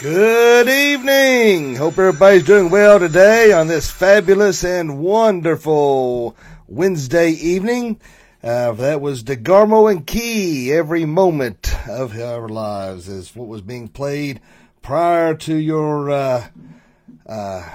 Good evening. Hope everybody's doing well today on this fabulous and wonderful Wednesday evening. Uh, that was DeGarmo and Key. Every moment of our lives is what was being played prior to your, uh, uh,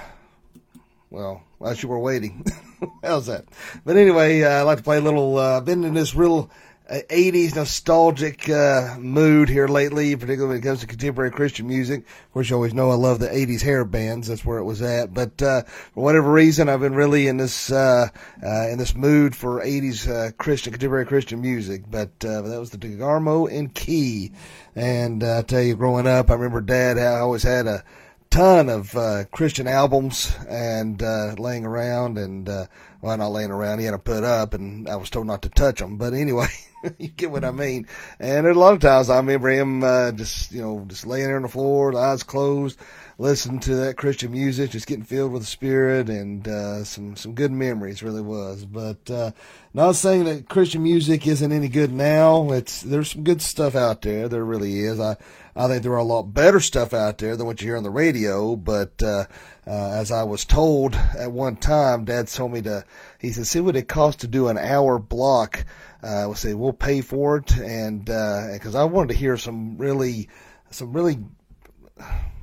well, as you were waiting. How's that? But anyway, uh, I like to play a little, uh, been in this real 80s nostalgic uh, mood here lately, particularly when it comes to contemporary Christian music. Of course, you always know I love the 80s hair bands. That's where it was at. But uh, for whatever reason, I've been really in this uh, uh in this mood for 80s uh, Christian contemporary Christian music. But uh, that was the DeGarmo and Key. And I tell you, growing up, I remember Dad I always had a ton of uh, Christian albums and uh, laying around, and uh, well, not laying around. He had to put up, and I was told not to touch them. But anyway, you get what I mean. And a lot of times I remember him uh, just, you know, just laying there on the floor, eyes closed, listening to that Christian music, just getting filled with the Spirit, and uh, some some good memories. Really was. But uh, not saying that Christian music isn't any good now. It's there's some good stuff out there. There really is. I I think there are a lot better stuff out there than what you hear on the radio. But uh, uh, as I was told at one time, Dad told me to. He said, "See what it costs to do an hour block." Uh, we'll say we'll pay for it, and because uh, I wanted to hear some really, some really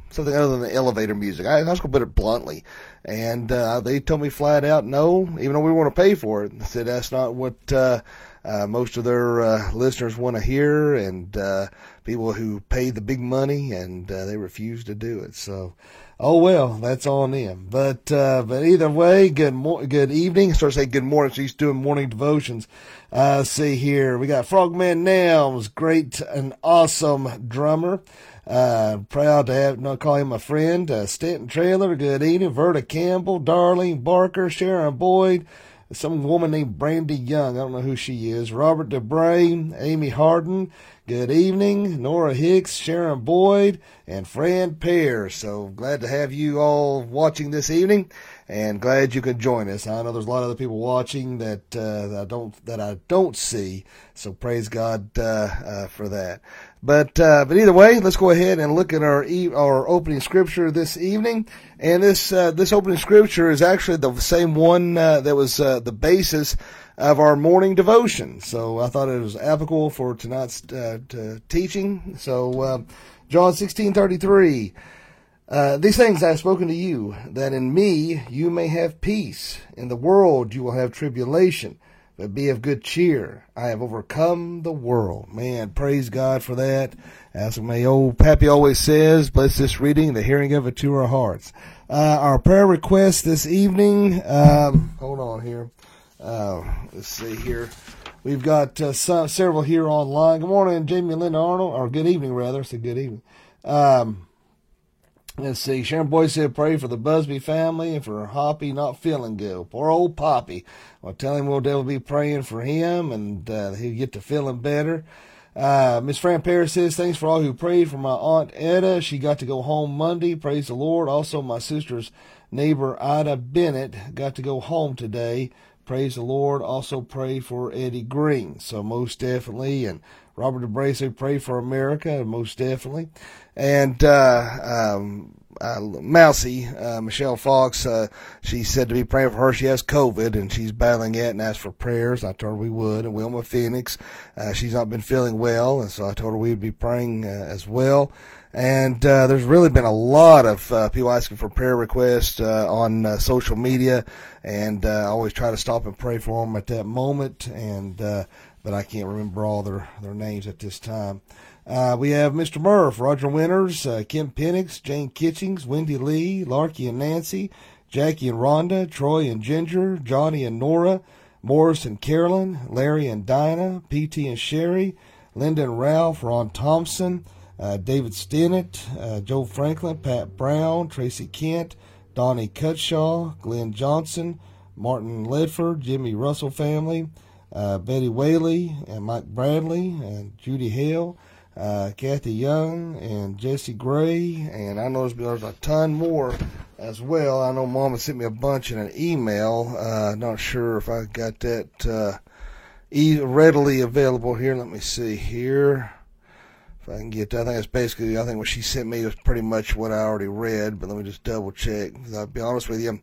something other than the elevator music. I, I was going to put it bluntly, and uh, they told me flat out no, even though we want to pay for it. They said that's not what uh, uh, most of their uh, listeners want to hear, and uh, people who pay the big money, and uh, they refuse to do it. So Oh well, that's on them. But uh, but either way, good mo- good evening. Start say good morning. She's doing morning devotions. Uh, see here, we got Frogman Nelms, great and awesome drummer. Uh, proud to have not call him a friend. Uh, Stanton Trailer, good evening. Verta Campbell, Darlene Barker, Sharon Boyd, some woman named Brandy Young. I don't know who she is. Robert DeBray, Amy Harden. Good evening, Nora Hicks, Sharon Boyd, and Fran Pear. So glad to have you all watching this evening, and glad you could join us. I know there's a lot of other people watching that, uh, that I don't that I don't see. So praise God uh, uh, for that. But uh, but either way, let's go ahead and look at our e- our opening scripture this evening. And this uh, this opening scripture is actually the same one uh, that was the basis of our morning devotion. So I thought it was applicable for tonight's uh, teaching. So uh, John sixteen thirty three. Uh, these things I have spoken to you, that in me you may have peace. In the world you will have tribulation, but be of good cheer. I have overcome the world. Man, praise God for that. As my old pappy always says, bless this reading, the hearing of it to our hearts. Uh, our prayer request this evening, um, hold on here. Uh, let's see here. We've got uh, some, several here online. Good morning, Jamie Linda Arnold, or good evening, rather. It's a good evening. Um, let's see. Sharon Boyd said, pray for the Busby family and for Hoppy not feeling good. Poor old Poppy. Well, tell him we'll devil be praying for him and uh, he'll get to feeling better. Uh, Miss Fran Paris says, thanks for all who prayed for my Aunt Etta. She got to go home Monday. Praise the Lord. Also, my sister's neighbor, Ida Bennett, got to go home today. Praise the Lord. Also pray for Eddie Green. So most definitely. And Robert DeBrace, pray for America, most definitely. And, uh, um, uh, Mousy, uh, Michelle Fox, uh, she said to be praying for her. She has COVID and she's battling it and asked for prayers. I told her we would. And Wilma Phoenix, uh, she's not been feeling well. And so I told her we would be praying uh, as well. And uh, there's really been a lot of uh, people asking for prayer requests uh, on uh, social media, and uh, I always try to stop and pray for them at that moment. And uh, but I can't remember all their their names at this time. we have Mr. Murph, Roger Winters, Kim Penix, Jane Kitchings, Wendy Lee, Larky and Nancy, Jackie and Rhonda, Troy and Ginger, Johnny and Nora, Morris and Carolyn, Larry and Dinah, PT and Sherry, Linda and Ralph, Ron Thompson uh, David Stinnett, uh, Joe Franklin, Pat Brown, Tracy Kent, Donnie Cutshaw, Glenn Johnson, Martin Ledford, Jimmy Russell family, uh, Betty Whaley, and Mike Bradley, and Judy Hale, uh, Kathy Young, and Jesse Gray, and I know there's, a ton more as well. I know Mama sent me a bunch in an email. Uh, not sure if I got that uh, e- readily available here. Let me see here if I can get, I think that's basically, I think what she sent me was pretty much what I already read, but let me just double check. I'll be honest with you,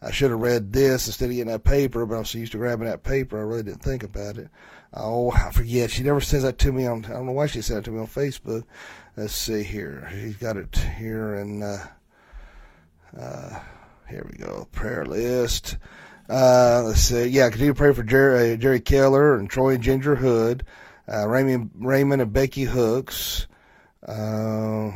I should have read this instead of getting that paper, but I'm so used to grabbing that paper, I really didn't think about it. Oh, I forget. She never sends that to me on, I don't know why she sent it to me on Facebook. Let's see here. She's got it here and, uh, uh, here we go. Prayer list. Uh, let's see. Yeah, continue to pray for Jerry, uh, Jerry Keller and Troy and Ginger Hood uh, Raymond, Raymond and Becky Hooks. Uh,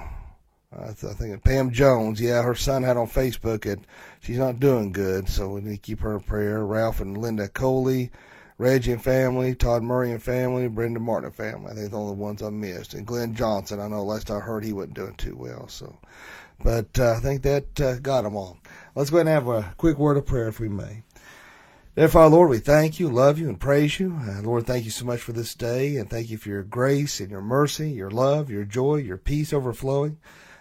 I, th- I think Pam Jones. Yeah, her son had on Facebook and she's not doing good, so we need to keep her in prayer. Ralph and Linda Coley, Reggie and family, Todd Murray and family, Brenda Martin and family. I think are the ones I missed. And Glenn Johnson. I know last I heard he wasn't doing too well. So, but uh, I think that uh, got them all. Let's go ahead and have a quick word of prayer, if we may. Therefore, Lord, we thank you, love you, and praise you. Uh, Lord, thank you so much for this day, and thank you for your grace and your mercy, your love, your joy, your peace overflowing.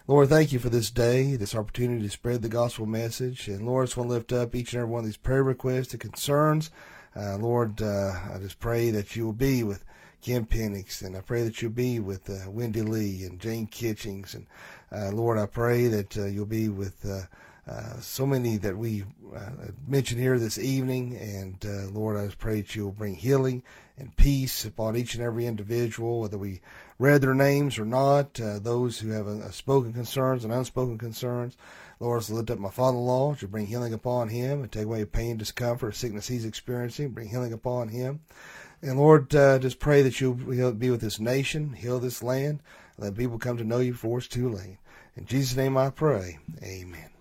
Lord, thank you for this day, this opportunity to spread the gospel message. And Lord, I just want to lift up each and every one of these prayer requests and concerns. Uh, Lord, uh, I just pray that you will be with Kim Penix, and I pray that you'll be with uh, Wendy Lee and Jane Kitchings. And uh, Lord, I pray that uh, you'll be with uh, so many that we uh, mentioned here this evening. And uh, Lord, I pray that you will bring healing and peace upon each and every individual, whether we read their names or not, uh, those who have a spoken concerns and unspoken concerns. Lord, lift up my father-in-law to bring healing upon him and take away pain, discomfort, sickness he's experiencing, bring healing upon him. And Lord, uh, just pray that you'll be with this nation, heal this land, let people come to know you before it's too late. In Jesus' name I pray. Amen.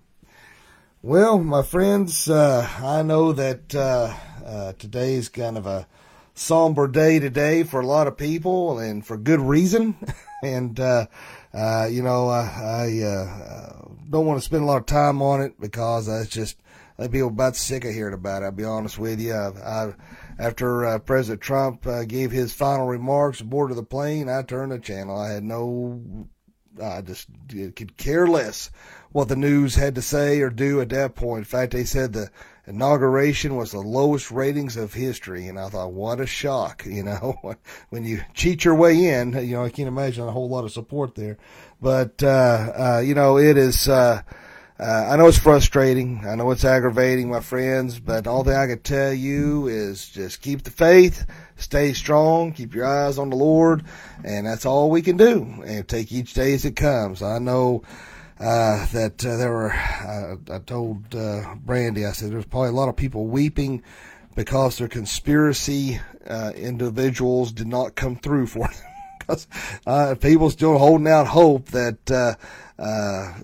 Well, my friends, uh, I know that uh, uh, today is kind of a somber day today for a lot of people, and for good reason. and uh, uh, you know, I, I uh, don't want to spend a lot of time on it because I just I feel about sick of hearing about it. I'll be honest with you. I, I after President Trump gave his final remarks aboard the plane, I turned the channel. I had no, I just could care less what the news had to say or do at that point. In fact, they said the inauguration was the lowest ratings of history. And I thought, what a shock, you know, when you cheat your way in, you know, I can't imagine a whole lot of support there. But, uh, uh, you know, it is, uh, uh, I know it's frustrating. I know it's aggravating, my friends, but all thing I can tell you is just keep the faith, stay strong, keep your eyes on the Lord, and that's all we can do. And take each day as it comes. I know, uh, that uh, there were, uh, I told uh, Brandy, I said there's probably a lot of people weeping because their conspiracy uh, individuals did not come through for them. because uh, people still holding out hope that uh, uh,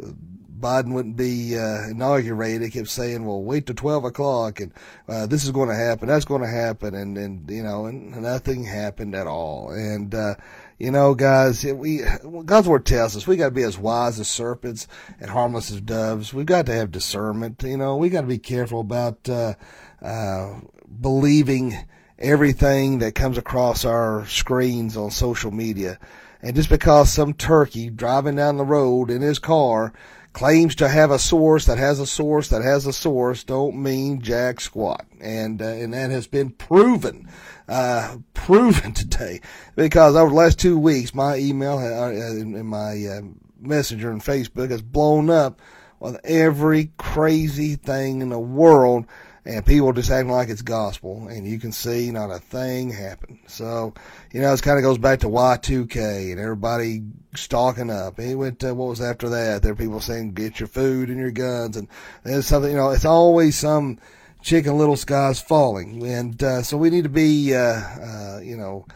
Biden wouldn't be uh, inaugurated. They kept saying, "Well, wait till twelve o'clock, and uh, this is going to happen. That's going to happen," and and you know, and nothing happened at all. And uh, you know, guys, we God's word tells us we got to be as wise as serpents and harmless as doves. We've got to have discernment. You know, we got to be careful about uh, uh, believing everything that comes across our screens on social media. And just because some turkey driving down the road in his car claims to have a source that has a source that has a source don't mean jack squat. And, uh, and that has been proven, uh, proven today because over the last two weeks, my email uh, and my uh, messenger and Facebook has blown up with every crazy thing in the world and people just acting like it's gospel, and you can see not a thing happened. So, you know, it kind of goes back to Y2K and everybody stalking up. He went to, what was after that? There were people saying, get your food and your guns, and there's something, you know, it's always some chicken little skies falling. And, uh, so we need to be, uh, uh, you know,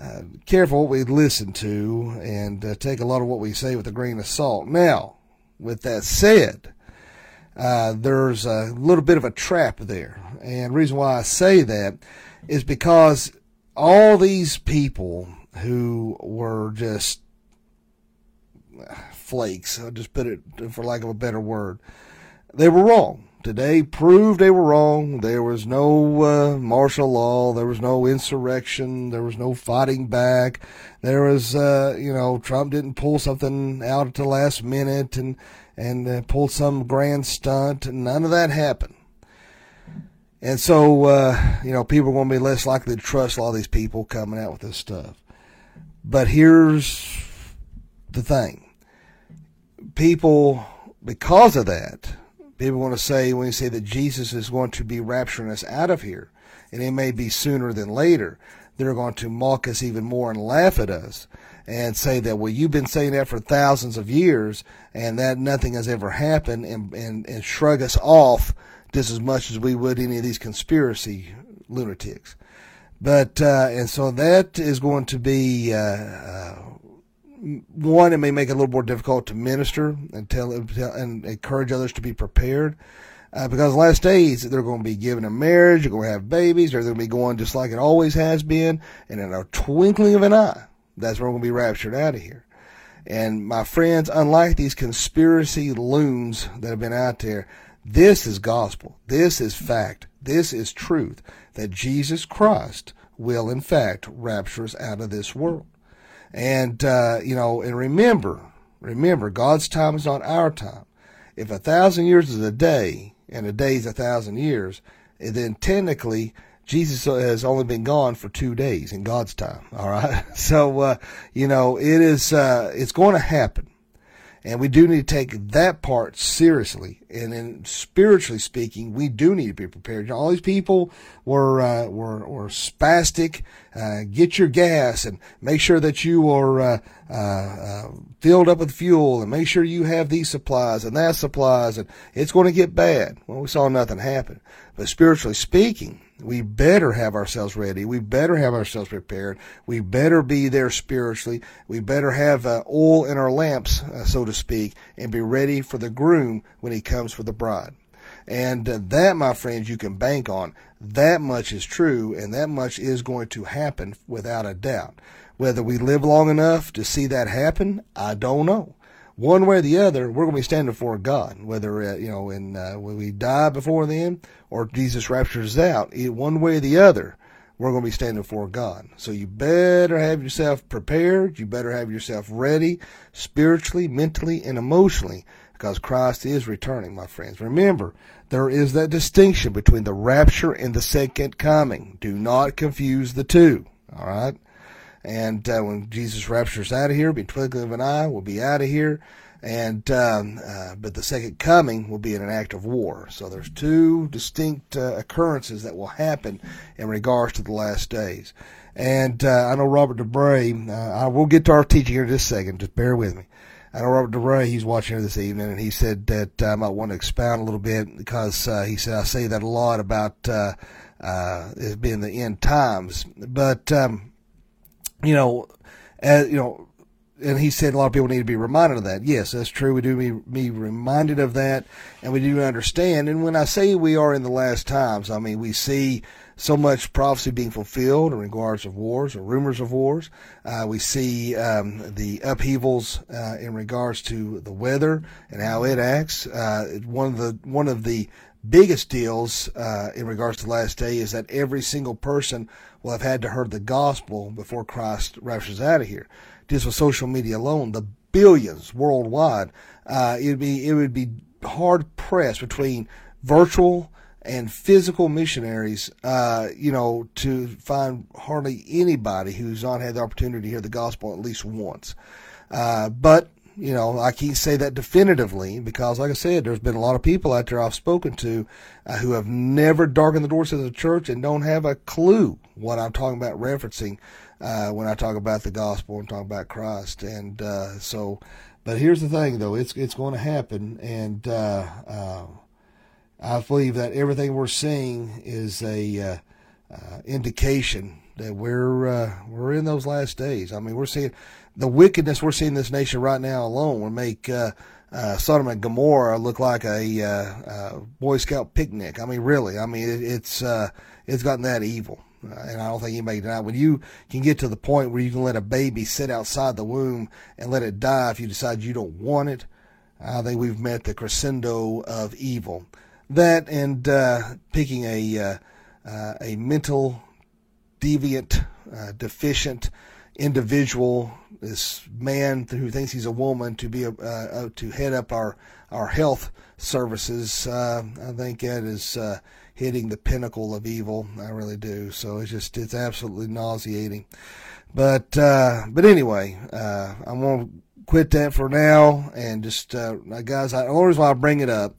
uh, careful what we listen to and uh, take a lot of what we say with a grain of salt. Now, with that said, there's a little bit of a trap there. And the reason why I say that is because all these people who were just flakes, I'll just put it for lack of a better word, they were wrong. Today proved they were wrong. There was no uh, martial law. There was no insurrection. There was no fighting back. There was, uh, you know, Trump didn't pull something out at the last minute and and uh, pulled some grand stunt. None of that happened. And so, uh, you know, people are going to be less likely to trust a lot of these people coming out with this stuff. But here's the thing. People, because of that, people want to say when you say that Jesus is going to be rapturing us out of here, and it may be sooner than later, they're going to mock us even more and laugh at us and say that well you've been saying that for thousands of years and that nothing has ever happened and, and, and shrug us off just as much as we would any of these conspiracy lunatics. But uh, and so that is going to be uh, uh, one. It may make it a little more difficult to minister and tell and encourage others to be prepared. Uh, because last days they're going to be given a marriage, they're going to have babies, they're going to be going just like it always has been, and in a twinkling of an eye, that's where we're going to be raptured out of here. And my friends, unlike these conspiracy loons that have been out there, this is gospel. This is fact. This is truth that Jesus Christ will, in fact, rapture us out of this world. And, uh, you know, and remember, remember, God's time is not our time. If a thousand years is a day and a day is a thousand years, then technically Jesus has only been gone for two days in God's time. All right. So, uh, you know, it is, uh, it's going to happen. And we do need to take that part seriously. And then spiritually speaking, we do need to be prepared. All these people were, uh, were, were spastic. Uh, get your gas and make sure that you are, uh, uh, uh, filled up with fuel and make sure you have these supplies and that supplies and it's going to get bad. Well, we saw nothing happen. But spiritually speaking, we better have ourselves ready. We better have ourselves prepared. We better be there spiritually. We better have uh, oil in our lamps, uh, so to speak, and be ready for the groom when he comes for the bride. And uh, that, my friends, you can bank on. That much is true, and that much is going to happen without a doubt. Whether we live long enough to see that happen, I don't know one way or the other, we're going to be standing before God, whether, uh, you know, uh, when we die before then or Jesus raptures out, one way or the other, we're going to be standing before God. So you better have yourself prepared. You better have yourself ready spiritually, mentally, and emotionally because Christ is returning, my friends. Remember, there is that distinction between the rapture and the second coming. Do not confuse the two. All right. And uh, when Jesus raptures out of here, be twinkling of an eye, we'll be out of here. And um, uh, but the second coming will be in an act of war. So there's two distinct uh, occurrences that will happen in regards to the last days. And uh, I know Robert DeBray. Uh, I will get to our teaching here in just a second. Just bear with me. I know Robert DeBray, he's watching here this evening, and he said that uh, I might want to expound a little bit because uh, he said I say that a lot about uh, uh, it being the end times. But um, you know, as, you know, and he said a lot of people need to be reminded of that. Yes, that's true. We do be, be reminded of that, and we do understand. And when I say we are in the last times, I mean we see so much prophecy being fulfilled in regards of wars or rumors of wars. Uh, we see um, the upheavals uh, in regards to the weather and how it acts. Uh, one of the one of the biggest deals uh, in regards to the last day is that every single person will have had to heard the gospel before Christ raptures out of here. Just with social media alone, the billions worldwide, uh, it'd be it would be hard pressed between virtual and physical missionaries, uh, you know, to find hardly anybody who's not had the opportunity to hear the gospel at least once. Uh, but you know, I can't say that definitively because, like I said, there's been a lot of people out there I've spoken to uh, who have never darkened the doors of the church and don't have a clue what I'm talking about referencing uh, when I talk about the gospel and talk about Christ. And uh, so, but here's the thing, though, it's it's going to happen, and uh, uh, I believe that everything we're seeing is a uh, indication that we're we're in those last days. I mean, we're seeing the wickedness we're seeing in this nation right now alone would make uh, uh, Sodom and Gomorrah look like a uh, uh Boy Scout picnic. I mean, really. I mean, it, it's uh, it's gotten that evil, uh, and I don't think anybody can deny. When you can get to the point where you can let a baby sit outside the womb and let it die if you decide you don't want it, I think we've met the crescendo of evil. That and picking a a mental deviant, deficient individual, this man who thinks he's a woman, to be a, uh, to head up our our health services. Uh, I think that is uh, hitting the pinnacle of evil. I really do. So it's just it's absolutely nauseating. But uh, but anyway, uh, I'm to quit that for now and just, uh, guys, I, the only reason why I bring it up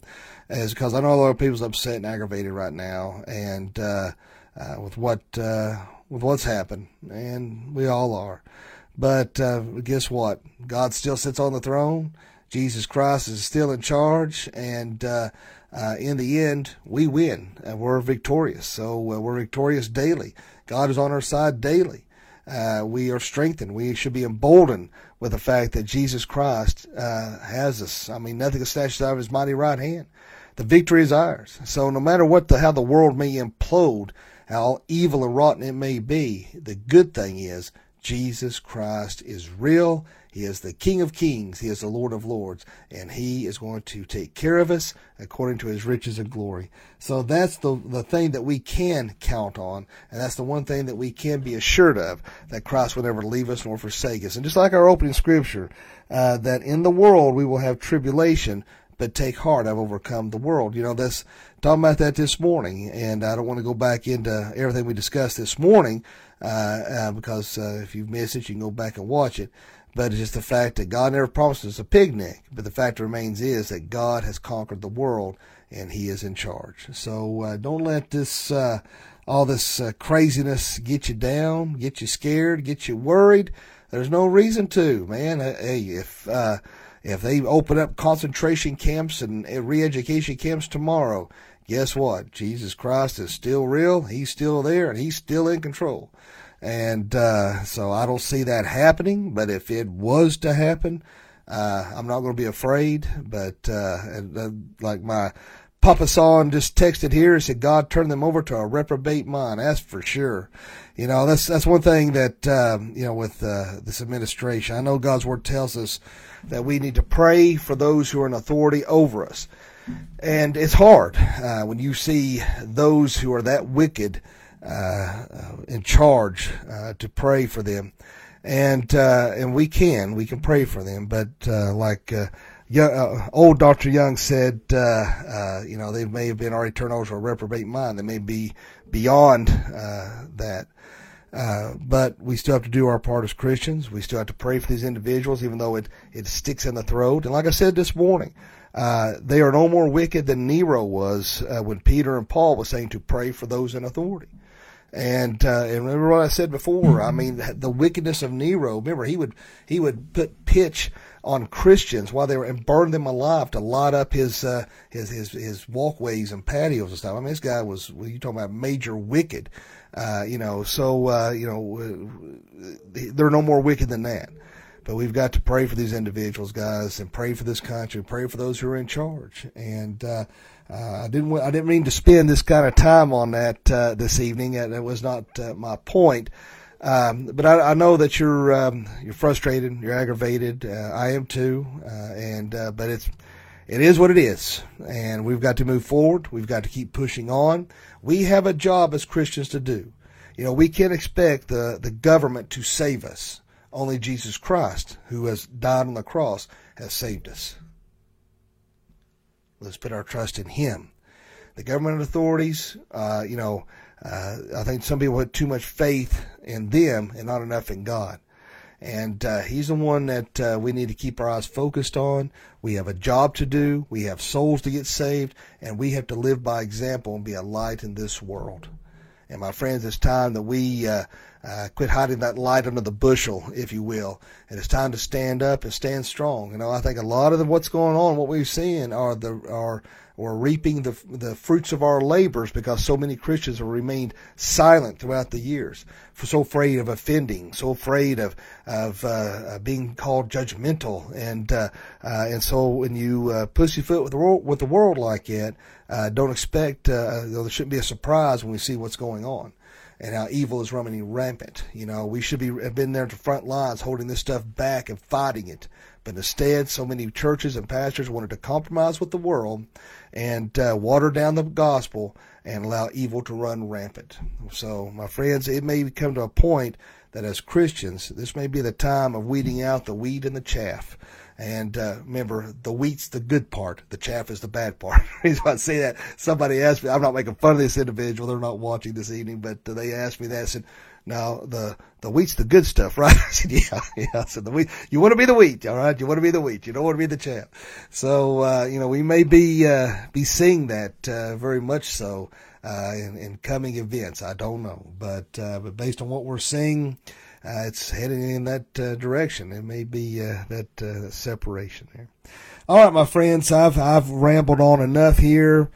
is because I know a lot of people's upset and aggravated right now, and uh, uh, with what uh, with what's happened, and we all are. But uh, guess what? God still sits on the throne. Jesus Christ is still in charge, and uh, uh, in the end, we win. and we're victorious. So we're victorious daily. God is on our side daily. we are strengthened. We should be emboldened with the fact that Jesus Christ has us. I mean, nothing is snatched out of His mighty right hand the victory is ours. So no matter what the how the world may implode, how evil and rotten it may be, the good thing is Jesus Christ is real. He is the King of Kings. He is the Lord of Lords. And He is going to take care of us according to His riches and glory. So that's the, the thing that we can count on. And that's the one thing that we can be assured of that Christ will never leave us nor forsake us. And just like our opening scripture, uh, that in the world we will have tribulation, but take heart, I've overcome the world. You know, that's talking about that this morning, and I don't want to go back into everything we discussed this morning because uh, if you've missed it, you can go back and watch it. But it's just the fact that God never promised us a picnic. But the fact remains is that God has conquered the world, and He is in charge. So uh, don't let this uh, all this uh, craziness get you down, get you scared, get you worried. There's no reason to, man. Hey, if if they open up concentration camps and re-education camps tomorrow, guess what? Jesus Christ is still real. He's still there and he's still in control. And uh, so I don't see that happening. But if it was to happen, uh, I'm not going to be afraid. But uh, and, uh, like my Papa Son just texted here he said, God turned them over to a reprobate mind. That's for sure. You know, that's that's one thing that um, you know with uh, this administration. I know God's word tells us that we need to pray for those who are in authority over us, and it's hard uh, when you see those who are that wicked uh, in charge uh, to pray for them, and uh, and we can we can pray for them, but uh, like young, uh, old Dr. Young said, uh, uh, you know, they may have been already turned over to a reprobate mind. They may be beyond uh, that. Uh, but we still have to do our part as Christians. We still have to pray for these individuals, even though it, it sticks in the throat. And like I said this morning, uh, they are no more wicked than Nero was uh, when Peter and Paul was saying to pray for those in authority. And, uh, and remember what I said before. I mean, the wickedness of Nero. Remember, he would he would put pitch on Christians while they were and burn them alive to light up his uh, his his his walkways and patios and stuff. I mean, this guy was well, you talking about major wicked, uh, you know. So uh, you know, they're no more wicked than that. But we've got to pray for these individuals, guys, and pray for this country, pray for those who are in charge. And uh, uh, I didn't I didn't mean to spend this kind of time on that uh, this evening. That was not uh, my point. Um, but I, I, know that you're um, you're frustrated, you're aggravated. Uh, I am too, uh, and uh, but it's it is what it is, and we've got to move forward. We've got to keep pushing on. We have a job as Christians to do. You know, we can't expect the the government to save us. Only Jesus Christ, who has died on the cross, has saved us. Let's put our trust in Him. The government authorities, uh, you know, uh, I think some people put too much faith in them and not enough in God. And uh, He's the one that uh, we need to keep our eyes focused on. We have a job to do. We have souls to get saved, and we have to live by example and be a light in this world. And my friends, it's time that we uh, uh, quit hiding that light under the bushel, if you will. And it's time to stand up and stand strong. You know, I think a lot of the, what's going on, what we're seeing, are the are we're reaping the, the fruits of our labors because so many Christians have remained silent throughout the years, so afraid of offending, so afraid of of uh, being called judgmental, and uh, uh, and so when you uh, pussyfoot with the world with the world like that, uh, don't expect uh, there shouldn't be a surprise when we see what's going on and how evil is running rampant. You know, we should be have been there at the front lines holding this stuff back and fighting it. But instead, so many churches and pastors wanted to compromise with the world and uh, water down the gospel and allow evil to run rampant. So, my friends, it may come to a point that as Christians, this may be the time of weeding out the wheat and the chaff. And uh, remember, the wheat's the good part, the chaff is the bad part. reason why I say that, somebody asked me, I'm not making fun of this individual, they're not watching this evening, but they asked me that. I said, Now the the wheat's the good stuff, right? I said, yeah, yeah. I said the wheat. You want to be the wheat, all right? You want to be the wheat. You don't want to be the champ. So uh, you know, we may be uh, be seeing that uh, very much so uh, in, in coming events. I don't know, but uh, but based on what we're seeing, uh, it's heading in that direction. It may be that separation there. All right, my friends, I've I've rambled on enough here.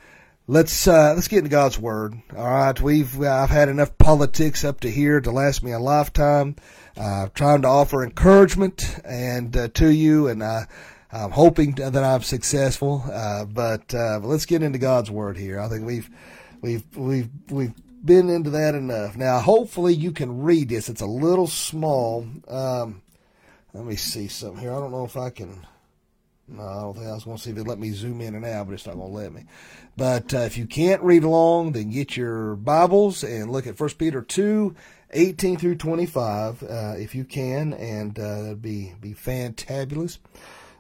Let's uh, let's get into God's word. All right, we've I've had enough politics up to here to last me a lifetime. Uh, trying to offer encouragement and uh, to you, and I, I'm hoping that I'm successful. Uh, but uh, let's get into God's word here. I think we've we've we've we've been into that enough. Now, hopefully, you can read this. It's a little small. Um, let me see something here. I don't know if I can. No, I don't think I was going to see if it let me zoom in and out, but it's not going to let me. But uh, if you can't read along, then get your Bibles and look at 1 Peter 2, 18 through 25, uh, if you can, and uh, that'd be, be fantabulous.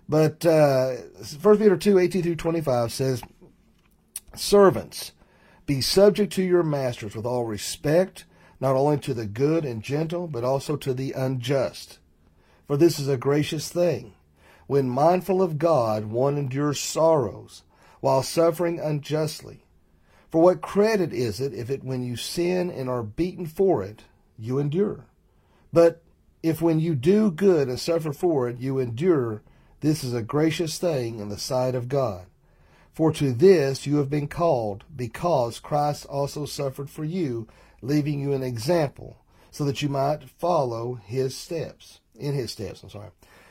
But uh, 1 Peter 2, 18 through 25 says, Servants, be subject to your masters with all respect, not only to the good and gentle, but also to the unjust. For this is a gracious thing when mindful of God, one endures sorrows while suffering unjustly. For what credit is it if it when you sin and are beaten for it, you endure? But if when you do good and suffer for it, you endure, this is a gracious thing in the sight of God. For to this you have been called, because Christ also suffered for you, leaving you an example, so that you might follow his steps. In his steps, I'm sorry.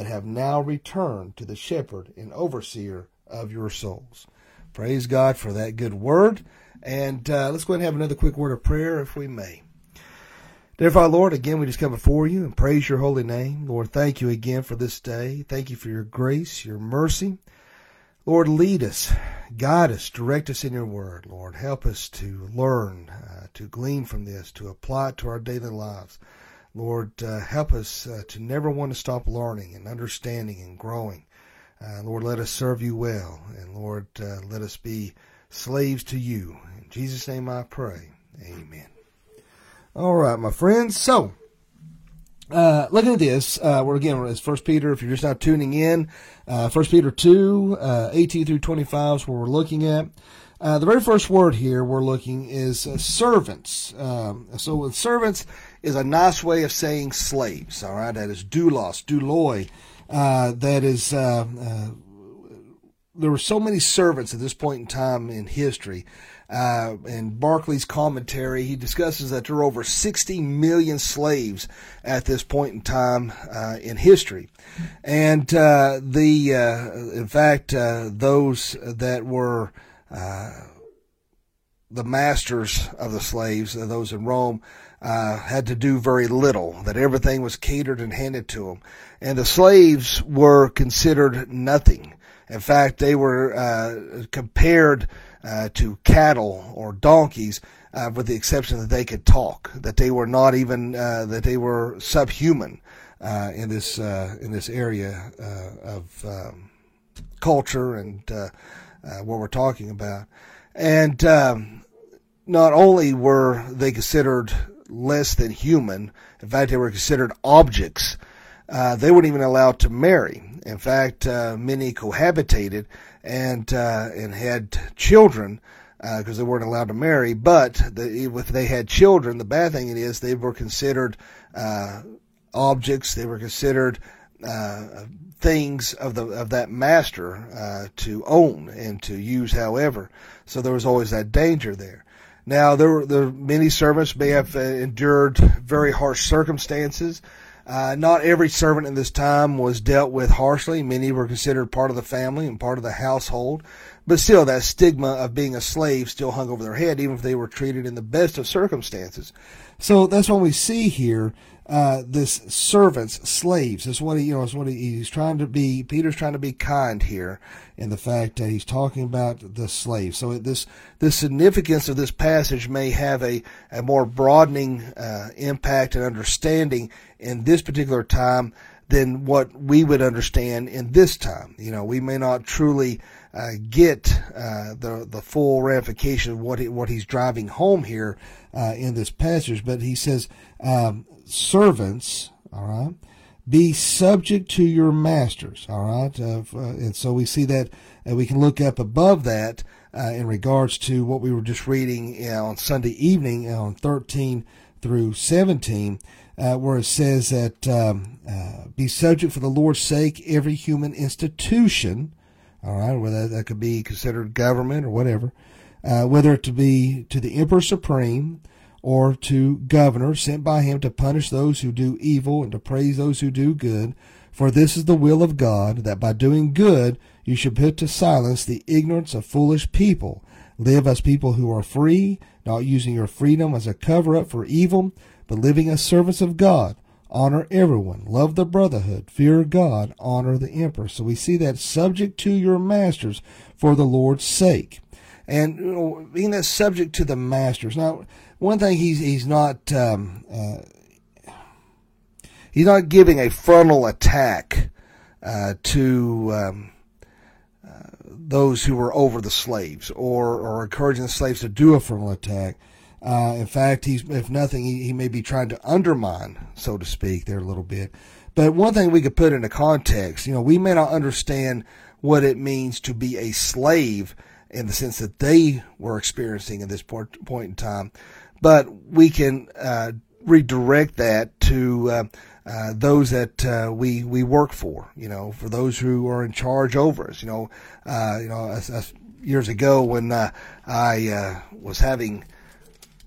but have now returned to the shepherd and overseer of your souls. Praise God for that good word. And uh, let's go ahead and have another quick word of prayer, if we may. Dear Father, Lord, again, we just come before you and praise your holy name. Lord, thank you again for this day. Thank you for your grace, your mercy. Lord, lead us, guide us, direct us in your word. Lord, help us to learn, uh, to glean from this, to apply it to our daily lives. Lord, uh, help us uh, to never want to stop learning and understanding and growing. Uh, Lord, let us serve you well. And Lord, uh, let us be slaves to you. In Jesus' name I pray. Amen. All right, my friends. So, uh, looking at this, uh, we're again, it's First Peter. If you're just not tuning in, First Peter 2, 18 through 25 is what we're looking at. the very first word here we're looking is servants. Um, so with servants, is a nice way of saying slaves. All right, that is doulos, douloi. Uh, that is. Uh, uh, there were so many servants at this point in time in history. Uh, in Barclay's commentary, he discusses that there are over 60 million slaves at this point in time uh, in history. And uh, the, in fact, those that were the masters of the slaves, those in Rome, uh, had to do very little, that everything was catered and handed to them. And the slaves were considered nothing. In fact, they were uh, compared uh, to cattle or donkeys, uh, with the exception that they could talk, that they were not even, uh, that they were subhuman uh, in this in this area of um, culture and what we're talking about. And um, not only were they considered less than human. In fact, they were considered objects. Uh, they weren't even allowed to marry. In fact, uh, many cohabitated and uh, and had children because uh, they weren't allowed to marry. But the, if they had children, the bad thing is they were considered uh, objects. They were considered uh, things of the of that master to own and to use, however. So there was always that danger there. Now, there were, many servants may have uh, endured very harsh circumstances. Uh, not every servant in this time was dealt with harshly. Many were considered part of the family and part of the household. But still, that stigma of being a slave still hung over their head, even if they were treated in the best of circumstances. So that's what we see here. Uh, this servants, slaves. That's what he, you know, is what he, he's trying to be. Peter's trying to be kind here in the fact that he's talking about the slaves. So this, the significance of this passage may have a, a more broadening uh, impact and understanding in this particular time than what we would understand in this time. You know, we may not truly uh, get uh, the the full ramification of what he, what he's driving home here uh, in this passage, but he says, um, "Servants, all right, be subject to your masters, all right." Uh, and so we see that, and we can look up above that uh, in regards to what we were just reading you on Sunday evening on thirteen through seventeen. Uh, where it says that um, uh, be subject for the Lord's sake every human institution, all right, whether that could be considered government or whatever, uh, whether it to be to the emperor supreme or to governor sent by him to punish those who do evil and to praise those who do good. For this is the will of God, that by doing good you should put to silence the ignorance of foolish people. Live as people who are free, not using your freedom as a cover up for evil, but living as servants of God honor everyone, love the brotherhood, fear God, honor the emperor. So we see that subject to your masters for the Lord's sake. And you know, being that subject to the masters. Now, one thing he's he's not um, uh, he's not giving a frontal attack uh, to um, uh, those who were over the slaves, or or encouraging the slaves to do a frontal attack. Uh, in fact, he's if nothing, he, he may be trying to undermine, so to speak, there a little bit. But one thing we could put into context, you know, we may not understand what it means to be a slave in the sense that they were experiencing at this point, in time, but we can uh, redirect that to uh, uh, those that uh, we we work for. You know, for those who are in charge over us. You know, uh, you know, as, as years ago when uh, I was having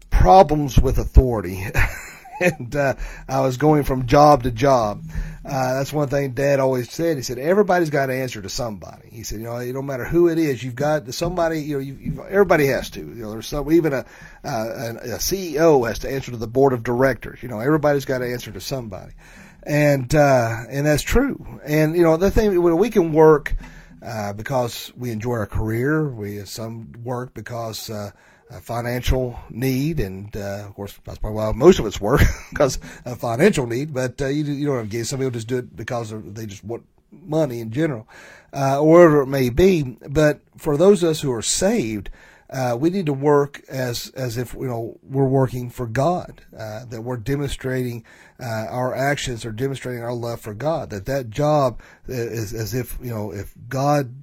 problems with authority. and uh, I was going from job to job. Uh, that's one thing Dad always said. He said everybody's got to answer to somebody. He said, you know, it don't matter who it is, you've got somebody. You know, you, you've, everybody has to. You know, there's some even a, uh, a CEO has to answer to the board of directors. You know, everybody's got to answer to somebody, and uh, and that's true. And you know, the thing when we can work uh, because we enjoy our career, we some work because uh, financial need, and uh, of course that's probably why most of it's work because of financial need. But uh, you you don't have to get some people just do it because they just want money in general, uh, or whatever it may be. But for those of us who are saved, uh, we need to work as as if you know we're working for God, uh, that we're demonstrating uh, our actions are demonstrating our love for God. That that job is as if you know if God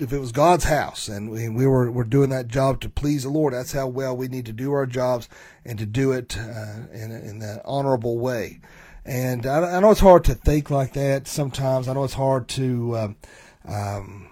if it was God's house and we, we were, were doing that job to please the Lord, that's how well we need to do our jobs and to do it uh, in, in an honorable way. And I, I, know it's hard to think like that sometimes. I know it's hard to um, um,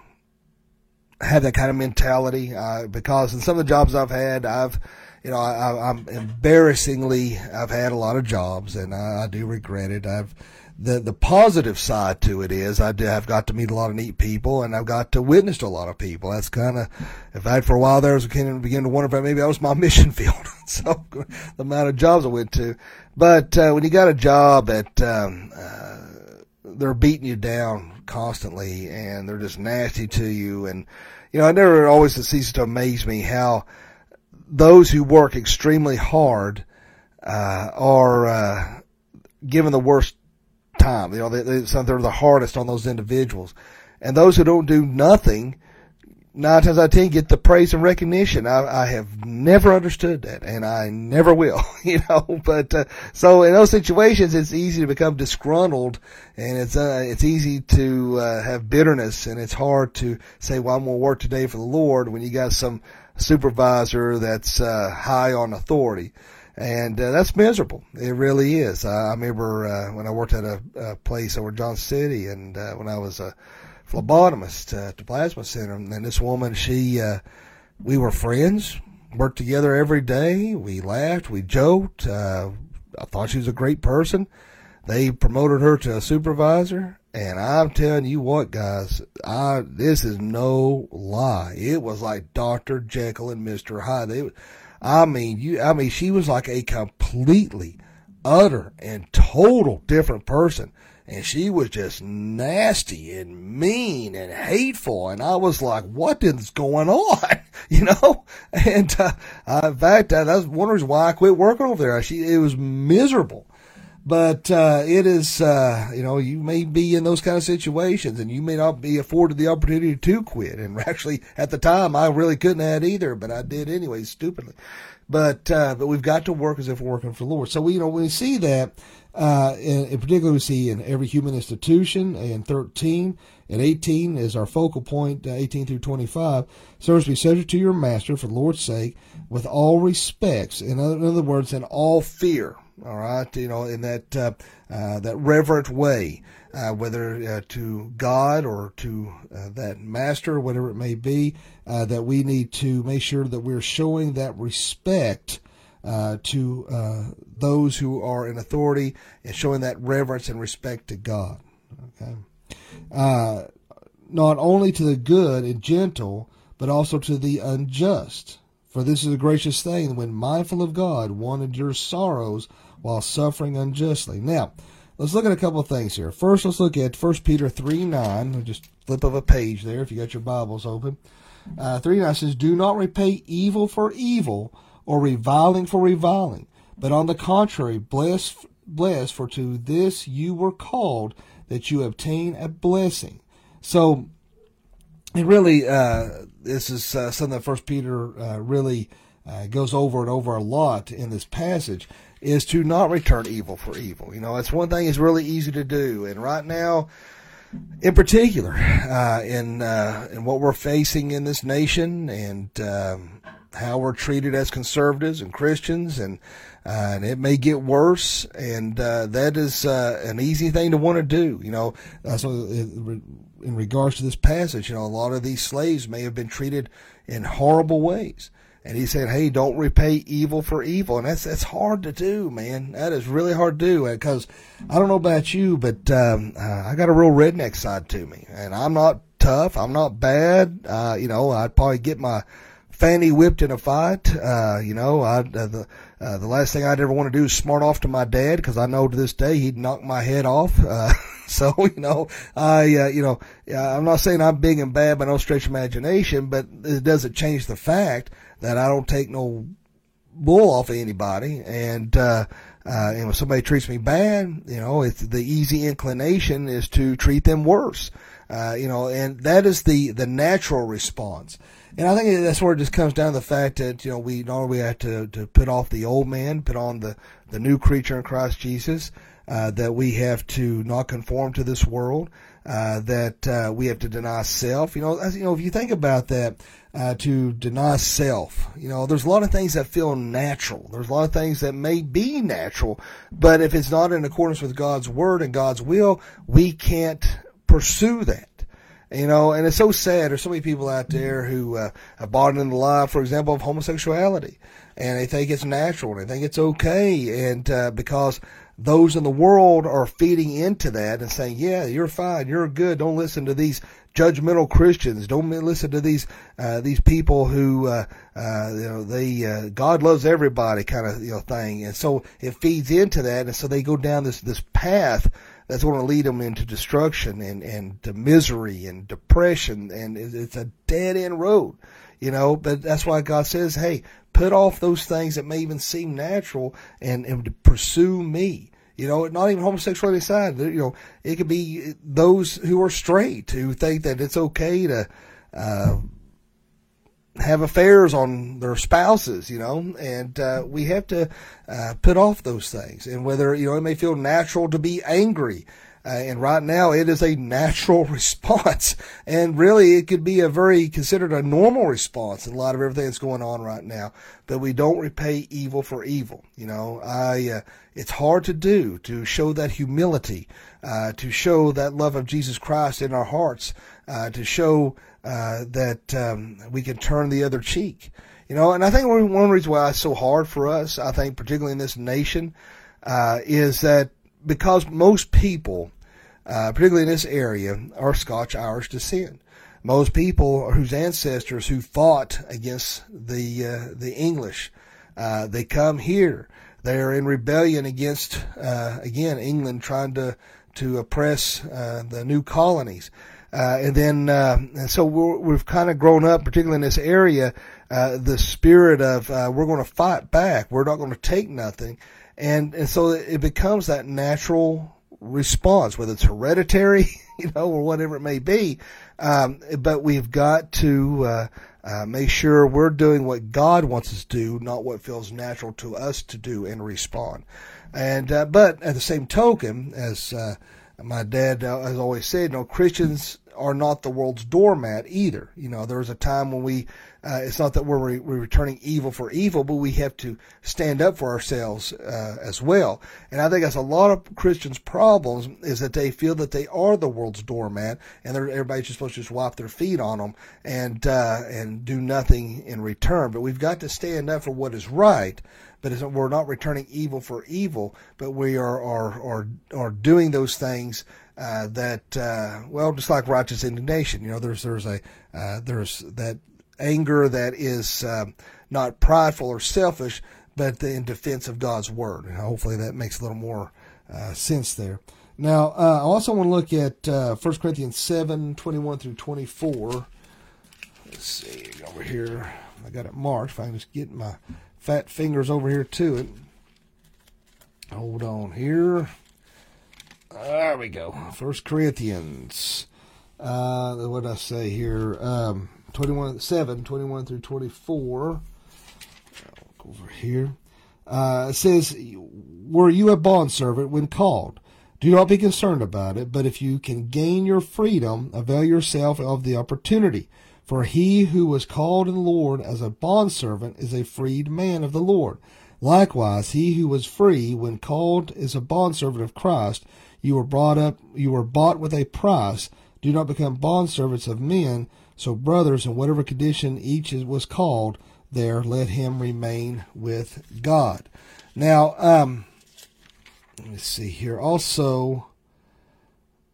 have that kind of mentality uh, because in some of the jobs I've had, I've you know, I, am embarrassingly, I've had a lot of jobs and I, I do regret it. I've, the the positive side to it is I have got to meet a lot of neat people and I've got to witness to a lot of people. That's kind of, in fact, for a while there, I was beginning to wonder if maybe that was my mission field. so the amount of jobs I went to, but uh, when you got a job at um, uh, they're beating you down constantly and they're just nasty to you, and you know, I never always ceases to amaze me how those who work extremely hard uh, are uh, given the worst time. You know, they, they, they're the hardest on those individuals. And those who don't do nothing, nine times out of ten, get the praise and recognition. I, I have never understood that, and I never will. You know, but uh, so in those situations, it's easy to become disgruntled, and it's uh, it's easy to uh, have bitterness, and it's hard to say, "Well, I'm going to work today for the Lord," when you got some supervisor that's uh, high on authority and uh, that's miserable. It really is. I, I remember uh, when I worked at a, a place over Johnson City, and uh, when I was a phlebotomist at the plasma center, and this woman, she, uh, we were friends, worked together every day. We laughed, we joked. Uh, I thought she was a great person. they promoted her to a supervisor, and I'm telling you what, guys, I this is no lie. It was like Doctor Jekyll and Mister Hyde. I mean, you, I mean, she was like a completely, utter, and total different person and she was just nasty and mean and hateful. And I was like, what is going on? you know? And, uh, in fact, uh, that's one reason why I quit working over there. She, it was miserable. But, uh, it is, uh, you know, you may be in those kind of situations and you may not be afforded the opportunity to quit. And actually, at the time, I really couldn't have either, but I did anyway, stupidly. But, uh, but we've got to work as if we're working for the Lord. So we, you know, we see that, uh, in, in particular, we see in every human institution, and 13 and 18 is our focal point, uh, 18 through 25. Servants, be subject to your master for the Lord's sake, with all respects. In other, in other words, in all fear. All right, you know, in that uh, uh, that reverent way, uh, whether uh, to God or to uh, that master, whatever it may be, uh, that we need to make sure that we're showing that respect to those who are in authority and showing that reverence and respect to God. Okay, not only to the good and gentle, but also to the unjust. For this is a gracious thing when mindful of God, one endures sorrows while suffering unjustly. Now, let's look at a couple of things here. First, let's look at 1 Peter 3 9. We Just flip of a page there if you got your Bibles open. Uh, 3 9 says, Do not repay evil for evil or reviling for reviling, but on the contrary, bless, bless, for to this you were called, that you obtain a blessing. So, and really, uh, this is uh, something that First Peter uh, really uh, goes over and over a lot in this passage, is to not return evil for evil. You know, it's one thing is really easy to do, and right now, in particular, uh, in uh, in what we're facing in this nation, and um, how we're treated as conservatives and Christians, and uh, and it may get worse, and uh, that is uh, an easy thing to want to do. You know, so in regards to this passage, you know, a lot of these slaves may have been treated in horrible ways. And he said, "Hey, don't repay evil for evil," and that's that's hard to do, man. That is really hard to do because I don't know about you, but um, uh, I got a real redneck side to me, and I'm not tough. I'm not bad. Uh, you know, I'd probably get my fanny whipped in a fight. Uh, you know, I, uh, the, uh, the last thing I'd ever want to do is smart off to my dad because I know to this day he'd knock my head off. Uh, so, you know, I, uh, you know, I'm not saying I'm big and bad by no stretch of imagination, but it doesn't change the fact that I don't take no bull off of anybody. And, uh, uh, you know, if somebody treats me bad, you know, it's the easy inclination is to treat them worse. Uh, you know, and that is the, the natural response. And I think that's where it just comes down to the fact that, you know, we not only have to, to put off the old man, put on the, the new creature in Christ Jesus, uh, that we have to not conform to this world, uh, that uh, we have to deny self. You know, as, you know, if you think about that, uh, to deny self, you know, there's a lot of things that feel natural. There's a lot of things that may be natural, but if it's not in accordance with God's word and God's will, we can't pursue that. You know, and it's so sad. There's so many people out there who uh, have bought into the lie, for example, of homosexuality, and they think it's natural, and they think it's okay, and uh, because those in the world are feeding into that and saying, "Yeah, you're fine, you're good. Don't listen to these judgmental Christians. Don't listen to these uh, these people who uh, uh, you know they uh, God loves everybody kind of you know thing." And so it feeds into that, and so they go down this this path that's going to lead them into destruction and, and to misery and depression. And it's a dead end road, you know, but that's why God says, Hey, put off those things that may even seem natural and, and pursue me. You know, not even homosexuality aside, You know, it could be those who are straight who think that it's okay to, uh, have affairs on their spouses, you know, and uh, we have to uh, put off those things. And whether, you know, it may feel natural to be angry. Uh, and right now it is a natural response. And really it could be a very considered a normal response in a lot of everything that's going on right now. But we don't repay evil for evil. You know, I, uh, it's hard to do to show that humility, uh, to show that love of Jesus Christ in our hearts, uh, to show uh, that um, we can turn the other cheek. You know, and I think one reason why it's so hard for us, I think particularly in this nation, uh, is that because most people, uh, particularly in this area, are Scotch Irish descent. Most people whose ancestors who fought against the uh, the English, uh, they come here. They are in rebellion against uh, again England trying to to oppress uh, the new colonies. Uh, and then, uh, and so we have kind of grown up, particularly in this area, uh, the spirit of uh, we're going to fight back. We're not going to take nothing, and and so it becomes that natural response, whether it's hereditary, you know, or whatever it may be. Um, but we've got to uh, uh, make sure we're doing what God wants us to do, not what feels natural to us to do and respond. And uh, but at the same token, as uh, my dad has always said, you know, Christians are not the world's doormat either. You know, there was a time when we uh, it's not that we're, re- we're returning evil for evil, but we have to stand up for ourselves uh, as well. And I think that's a lot of Christians' problems is that they feel that they are the world's doormat, and everybody's just supposed to just wipe their feet on them and uh, and do nothing in return. But we've got to stand up for what is right. But we're not returning evil for evil, but we are are are, are doing those things uh, that uh, well, just like righteous indignation. You know, there's there's a uh, there's that anger that is um, not prideful or selfish, but in defense of God's word. And hopefully that makes a little more uh, sense there. Now, uh, I also want to look at uh, 1 Corinthians 7 21 through 24. Let's see, over here. I got it marked. If I can just get my fat fingers over here to it. Hold on here. There we go. First Corinthians. Uh, what did I say here? Um, 21, 7, 21 through 24. over here. Uh, it says, Were you a bondservant when called? Do not be concerned about it, but if you can gain your freedom, avail yourself of the opportunity. For he who was called in the Lord as a bondservant is a freed man of the Lord. Likewise, he who was free when called is a bondservant of Christ. You were brought up, you were bought with a price. Do not become bondservants of men. So, brothers, in whatever condition each was called there, let him remain with God. Now, um, let me see here. Also,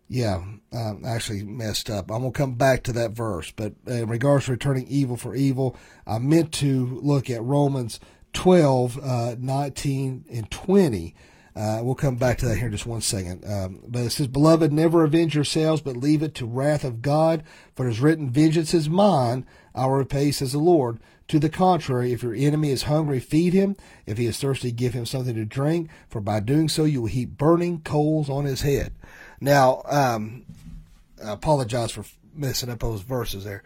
yeah, um, actually messed up. I'm going to come back to that verse. But in regards to returning evil for evil, I meant to look at Romans 12, uh, 19, and 20 uh, we'll come back to that here in just one second. Um, but it says, Beloved, never avenge yourselves, but leave it to wrath of God. For it is written, Vengeance is mine, I will repay, says the Lord. To the contrary, if your enemy is hungry, feed him. If he is thirsty, give him something to drink. For by doing so, you will heap burning coals on his head. Now, um, I apologize for messing up those verses there.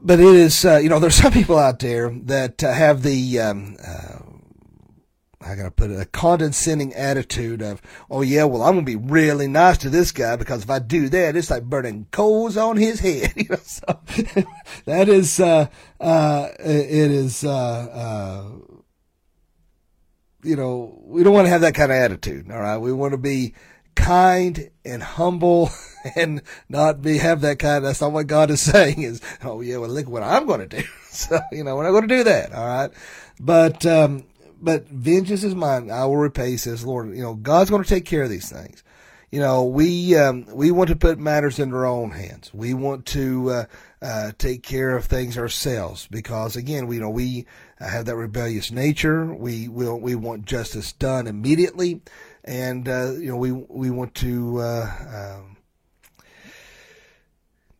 But it is, uh, you know, there's some people out there that uh, have the um, uh, I gotta put it, a condescending attitude of, oh yeah, well I'm gonna be really nice to this guy because if I do that, it's like burning coals on his head. you know, so that is, uh, uh, it is, uh, uh, you know, we don't want to have that kind of attitude. All right, we want to be kind and humble and not be have that kind. That's not what God is saying. Is oh yeah, well look what I'm going to do. So you know we're not going to do that. All right, but um, but vengeance is mine. I will repay, says Lord. You know, God's going to take care of these things. You know, we um, we want to put matters in our own hands. We want to uh, uh, take care of things ourselves because, again, we you know we have that rebellious nature. We will we want justice done immediately, and uh, you know we we want to uh, um,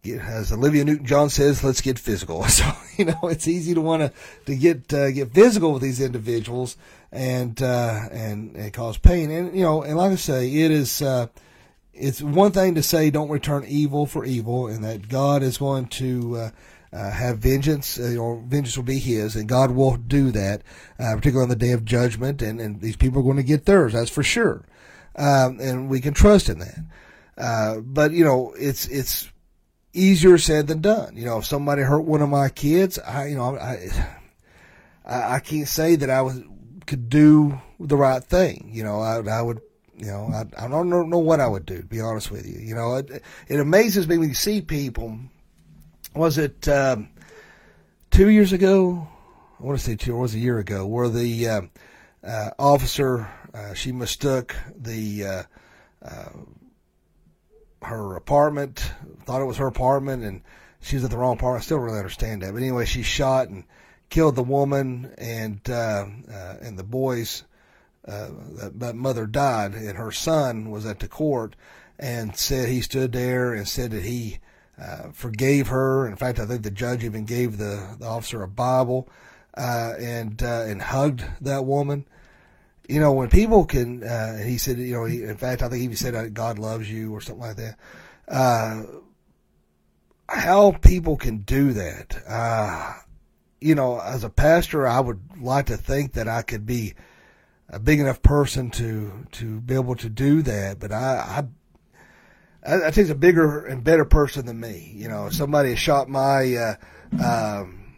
get, as Olivia Newton-John says, let's get physical. So you know, it's easy to want to to get uh, get physical with these individuals and uh, and and cause pain. And you know, and like I say, it is uh, it's one thing to say don't return evil for evil, and that God is going to. Uh, have vengeance, uh, vengeance will be His, and God will do that, uh, particularly on the day of judgment. And, and these people are going to get theirs, that's for sure, um, and we can trust in that. Uh, but you know, it's it's easier said than done. You know, if somebody hurt one of my kids, I, you know, I, I, can't say that I was, could do the right thing. You know, I, I would, you know, I, I don't know, what I would do, to be honest with you. You know, it, it amazes me when you see people, was it, um, two years ago? I want to say two, or was a year ago, where the, uh, uh, officer Uh, she mistook the uh, uh, her apartment, thought it was her apartment, and she was at the wrong apartment. I still really understand that, but anyway, she shot and killed the woman, and and the boys. That, that mother died, and her son was at the court and said he stood there and said that he uh, forgave her. In fact, I think the judge even gave the, the officer a Bible uh, and uh, and hugged that woman. You know, when people can, uh, he said, you know, he, in fact, I think he even said uh, God loves you or something like that. Uh, how people can do that, uh, you know, as a pastor, I would like to think that I could be a big enough person to to be able to do that, but I, I I, think it's a bigger and better person than me. You know, somebody shot my uh, um,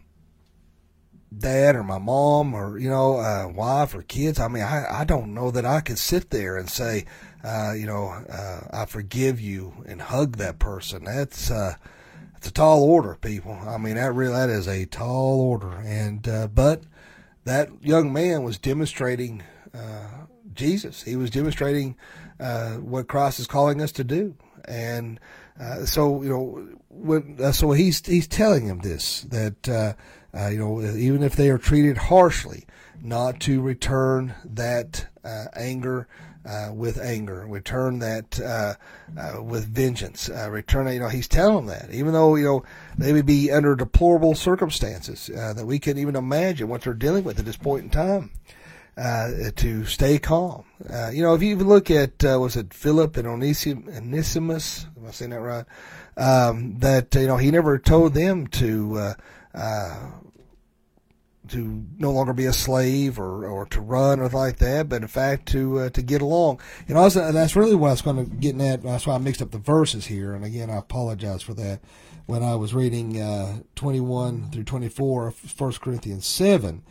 dad or my mom or you know uh, wife or kids. I mean, I I don't know that I could sit there and say, uh, you know, uh, I forgive you and hug that person. That's uh, it's a tall order, people. I mean, that really that is a tall order. And uh, but that young man was demonstrating uh, Jesus. He was demonstrating uh, what Christ is calling us to do. And uh, so, you know, when, uh, so he's he's telling him this that uh, uh, you know even if they are treated harshly, not to return that anger uh, with anger, return that uh, uh, with vengeance, return. You know, he's telling them that, even though you know they would be under deplorable circumstances that we can't even imagine what they're dealing with at this point in time. To stay calm, you know, if you even look at was it Philip and Onesimus? Am I saying that right? Um, that you know he never told them to to no longer be a slave or, or to run or like that, but in fact to uh, to get along. You know, that's really what I was going to get at. That's why I mixed up the verses here, and again, I apologize for that. When I was reading uh, 21 through 24 of 1 Corinthians 7,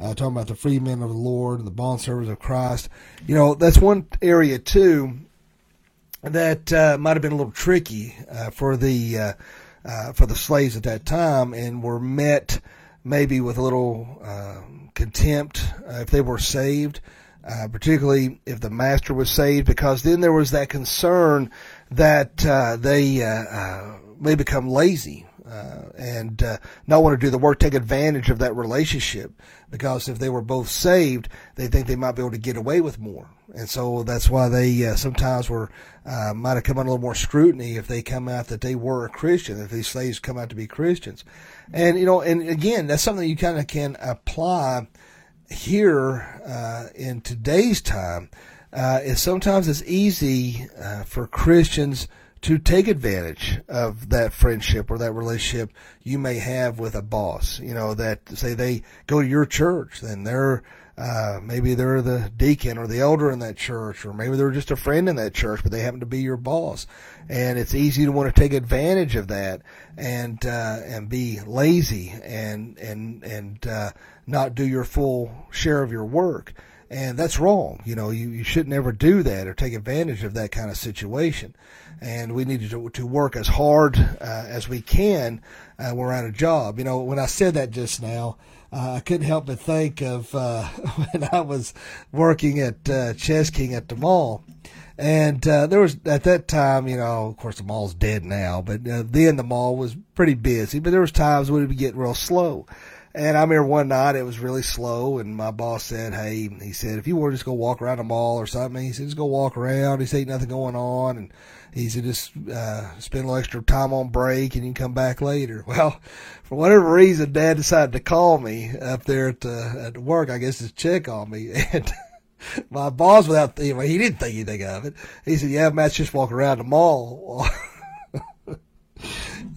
uh, talking about the free men of the Lord and the bond servants of Christ, you know, that's one area too that uh, might have been a little tricky uh, for the uh, uh, for the slaves at that time, and were met maybe with a little uh, contempt if they were saved, particularly if the master was saved, because then there was that concern that they may become lazy. And not want to do the work, take advantage of that relationship, because if they were both saved, they think they might be able to get away with more, and so that's why they sometimes were might have come under a little more scrutiny if they come out that they were a Christian, if these slaves come out to be Christians. And, you know, and again, that's something you kind of can apply here uh, in today's time. Uh, is sometimes it's easy uh, for Christians to take advantage of that friendship or that relationship you may have with a boss. You know, that say they go to your church, then they're uh, maybe they're the deacon or the elder in that church, or maybe they're just a friend in that church, but they happen to be your boss. And it's easy to want to take advantage of that and uh, and be lazy and and and uh, not do your full share of your work. And that's wrong. You know, you, you should never do that or take advantage of that kind of situation. And we need to, to work as hard uh, as we can uh, we're at a job. You know, when I said that just now, uh, I couldn't help but think of uh, when I was working at uh, Chess King at the mall. And uh, there was at that time, you know, of course the mall's dead now, but uh, then the mall was pretty busy. But there was times when it would get real slow. And I remember one night it was really slow, and my boss said, "Hey," he said, "if you want to just go walk around the mall or something," he said, "just go walk around." He said, "Nothing going on," and he said, "Just uh, spend a little extra time on break, and you can come back later." Well, for whatever reason, Dad decided to call me up there at uh, at work. I guess to check on me, and my boss, without know, he didn't think anything of it. He said, "Yeah, Matt's just walking around the mall."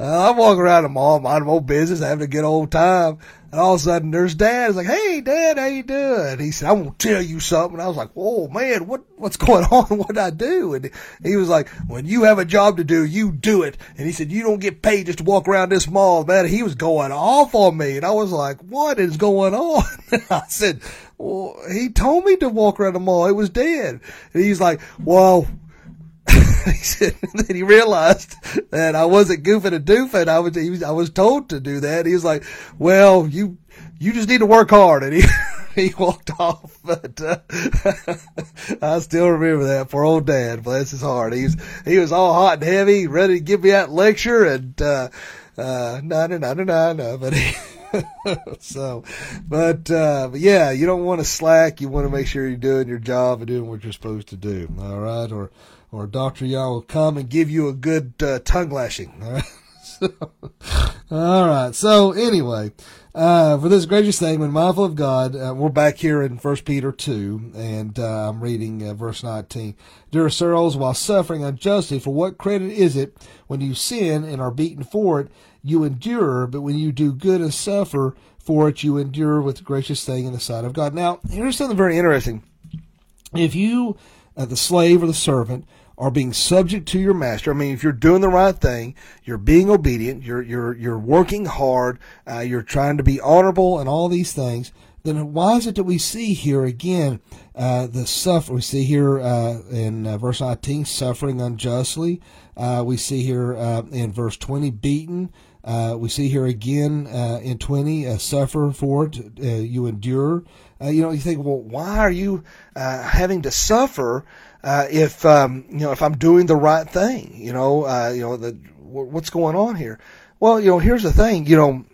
Uh, I'm walking around the mall, minding my own business, having a good old time. And all of a sudden there's dad. He's like, Hey dad, how you doing? He said, I'm to tell you something. And I was like, Whoa man, what, what's going on? What did I do? And he was like, when you have a job to do, you do it. And he said, you don't get paid just to walk around this mall, man. He was going off on me. And I was like, what is going on? I said, well, he told me to walk around the mall. It was dead. And he's like, well, he said that he realized that I wasn't goofing and doofing. I was, was, I was told to do that. He was like, well, you, you just need to work hard. And he, he walked off, but uh, I still remember that for old dad. Bless his heart. He's he was all hot and heavy, ready to give me that lecture, and uh, uh, no, no, no, no, no, but he. so, but, uh, but yeah, you don't want to slack. You want to make sure you're doing your job and doing what you're supposed to do. All right. Or, or Dr. Young will come and give you a good, uh, tongue lashing. All right. So, all right. So anyway, uh, for this gracious thing, when mindful of God, uh, we're back here in First Peter two, and uh, I'm reading uh, verse nineteen. Dear sorrows, while suffering unjustly, for what credit is it when you sin and are beaten for it? You endure, but when you do good and suffer for it, you endure with gracious thing in the sight of God. Now, here's something very interesting. If you, uh, the slave or the servant, are being subject to your master. I mean, if you're doing the right thing, you're being obedient, you're you're you're working hard, uh, you're trying to be honorable, and all these things. Then why is it that we see here again uh, the suffer? We see here uh, in uh, verse 19 suffering unjustly. Uh, we see here uh, in verse 20 beaten. we see here again in 20 suffer for it. you endure. You know, you think, well, why are you uh, having to suffer? uh, if um, you know if I'm doing the right thing. You know, uh, you know the what's going on here. Well, you know, here's the thing. You know,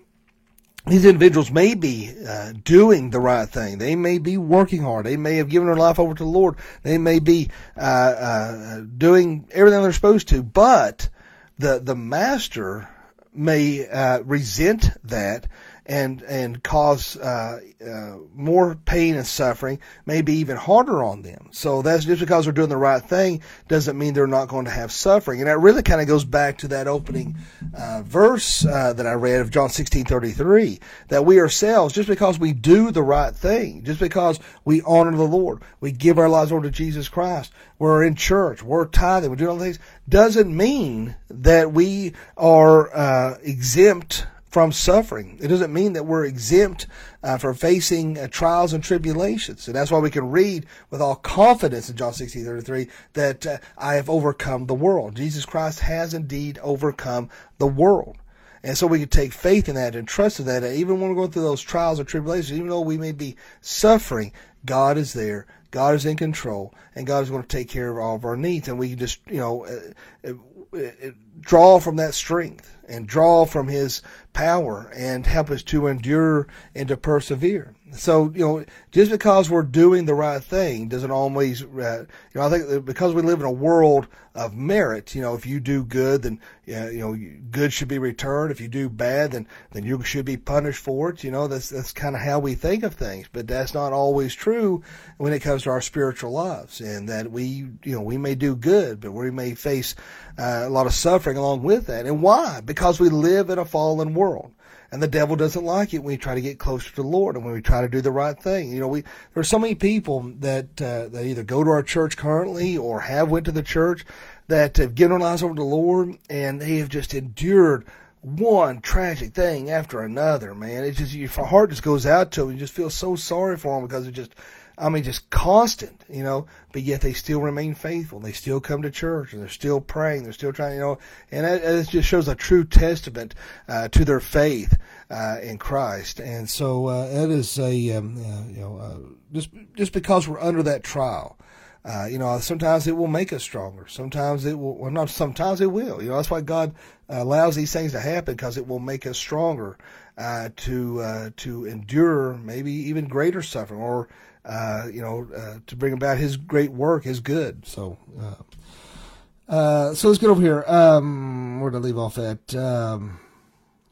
these individuals may be uh, doing the right thing. They may be working hard. They may have given their life over to the Lord. They may be uh, uh, doing everything they're supposed to. But the the master may uh, resent that and and cause uh, uh, more pain and suffering, maybe even harder on them. So that's just because they're doing the right thing doesn't mean they're not going to have suffering. And that really kind of goes back to that opening uh, verse uh, that I read of John sixteen thirty three that we ourselves, just because we do the right thing, just because we honor the Lord, we give our lives over to Jesus Christ, we're in church, we're tithing, we're doing all things, doesn't mean that we are uh, exempt from suffering. It doesn't mean that we're exempt uh, from facing uh, trials and tribulations. And that's why we can read with all confidence in John 16, 33 that uh, I have overcome the world. Jesus Christ has indeed overcome the world. And so we can take faith in that and trust in that. Even when we're going through those trials or tribulations, even though we may be suffering, God is there. God is in control, and God is going to take care of all of our needs. And we can just, you know, uh, uh, draw from that strength and draw from his power and help us to endure and to persevere. So, you know, just because we're doing the right thing doesn't always, uh, you know, I think because we live in a world of merit, you know, if you do good, then, you know, good should be returned. If you do bad, then, then you should be punished for it. You know, that's, that's kind of how we think of things, but that's not always true when it comes to our spiritual lives and that we, you know, we may do good, but we may face uh, a lot of suffering along with that. And why? Because we live in a fallen world. And the devil doesn't like it when we try to get closer to the Lord and when we try to do the right thing. You know, we there are so many people that uh, that either go to our church currently or have went to the church that have given their lives over to the Lord and they have just endured one tragic thing after another. Man, it just your heart just goes out to them. You just feel so sorry for them because it just I mean, just constant, you know, but yet they still remain faithful. They still come to church and they're still praying. They're still trying, you know, and it, it just shows a true testament uh, to their faith uh, in Christ. And so uh, it is a, um, uh, you know, uh, just just because we're under that trial. Uh, you know, sometimes it will make us stronger. Sometimes it will, well, not sometimes it will. You know, that's why God allows these things to happen because it will make us stronger to to endure maybe even greater suffering or uh, you know, uh, to bring about His great work, is good. So, uh, uh so let's get over here. Um, where did I leave off at? Um,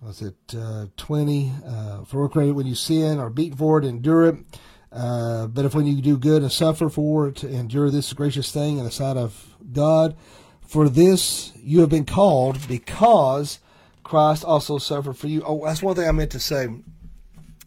was it uh, twenty? Uh, for credit when you sin or beat for it, endure it. but if when you do good and suffer for it, endure this gracious thing in the sight of God. For this you have been called because Christ also suffered for you. Oh, that's one thing I meant to say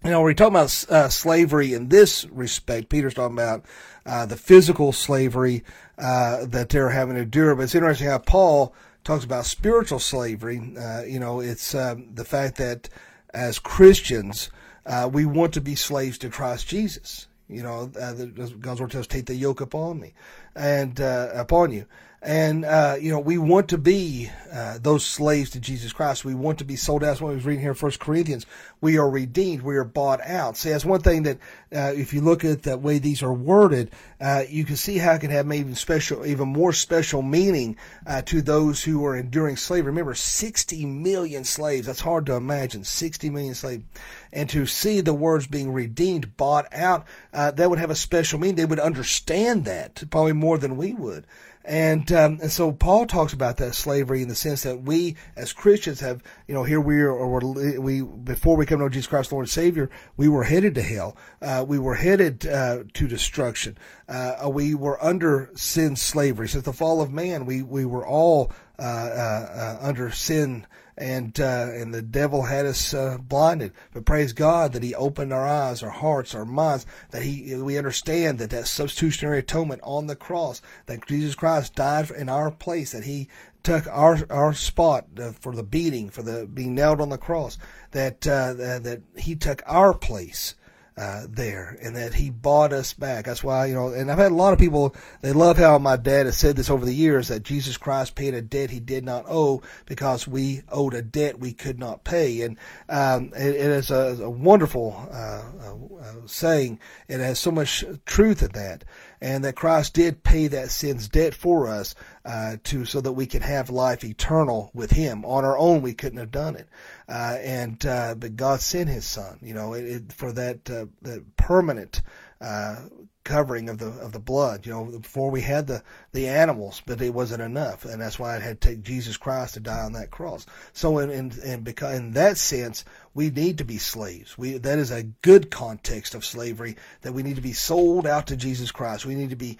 you know, we're talking about uh, slavery in this respect. Peter's talking about uh, the physical slavery uh, that they're having to endure. But it's interesting how Paul talks about spiritual slavery. Uh, you know, it's um, the fact that as Christians, uh, we want to be slaves to Christ Jesus. You know, uh, God's word tells us, "Take the yoke upon me, and upon you." And, uh, you know, we want to be uh, those slaves to Jesus Christ. We want to be sold out. That's what we was reading here in First Corinthians. We are redeemed. We are bought out. See, that's one thing that, uh, if you look at the way these are worded, uh, you can see how it can have even special, even more special meaning uh, to those who are enduring slavery. Remember, 60 million slaves. That's hard to imagine. 60 million slaves. And to see the words being redeemed, bought out, uh, that would have a special meaning. They would understand that probably more than we would. And, um, and so Paul talks about that slavery in the sense that we as Christians have, you know, here we are, or we, before we come to Jesus Christ, Lord and Savior, we were headed to hell. Uh, we were headed, uh, to destruction. Uh, we were under sin slavery. Since the fall of man, we, we were all, uh, uh, uh, under sin and uh, and the devil had us uh, blinded. But praise God that He opened our eyes, our hearts, our minds. That He we understand that that substitutionary atonement on the cross, that Jesus Christ died in our place, that He took our our spot uh, for the beating, for the being nailed on the cross. That uh, that He took our place uh, there and that he bought us back. That's why, you know, and I've had a lot of people, they love how my dad has said this over the years that Jesus Christ paid a debt he did not owe because we owed a debt we could not pay. And, um, it, it is a, a wonderful, uh, uh, saying. It has so much truth in that and that Christ did pay that sin's debt for us uh, to so that we could have life eternal with Him. On our own, we couldn't have done it, uh, and uh, but God sent His Son, you know, it, it, for that uh, that permanent uh, covering of the of the blood. You know, before we had the the animals, but it wasn't enough, and that's why it had to take Jesus Christ to die on that cross. So, in in, in because in that sense, we need to be slaves. We that is a good context of slavery that we need to be sold out to Jesus Christ. We need to be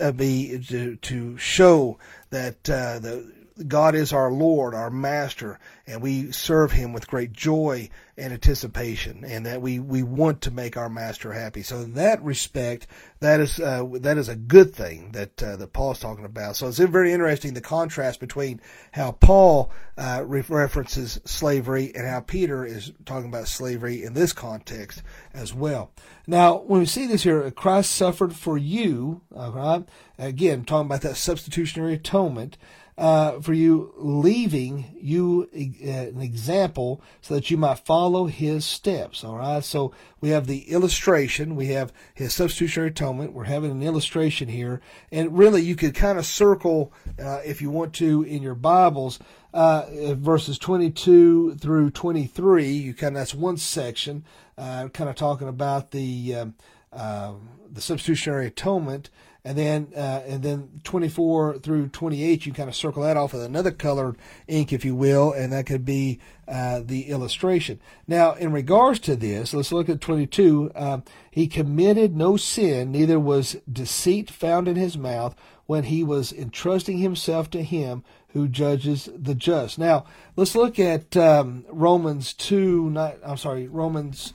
uh, be to, to show that uh, the God is our Lord, our Master, and we serve Him with great joy and anticipation, and that we, we want to make our Master happy. So in that respect, that is uh, that is a good thing that uh, that Paul's talking about. So it's very interesting the contrast between how Paul uh, references slavery and how Peter is talking about slavery in this context as well. Now, when we see this here, Christ suffered for you. All right, again, talking about that substitutionary atonement uh, for you, leaving you uh, an example so that you might follow his steps. All right. So we have the illustration. We have his substitutionary atonement. We're having an illustration here. And really, you could kind of circle, uh, if you want to, in your Bibles, uh, verses 22 through 23. You kind of, that's one section, kind of talking about the, um, the substitutionary atonement and then uh, and then 24 through 28 you kind of circle that off with another colored ink if you will and that could be uh, the illustration. Now in regards to this let's look at 22 um, he committed no sin neither was deceit found in his mouth when he was entrusting himself to him who judges the just. Now let's look at um, romans 2 not, i'm sorry romans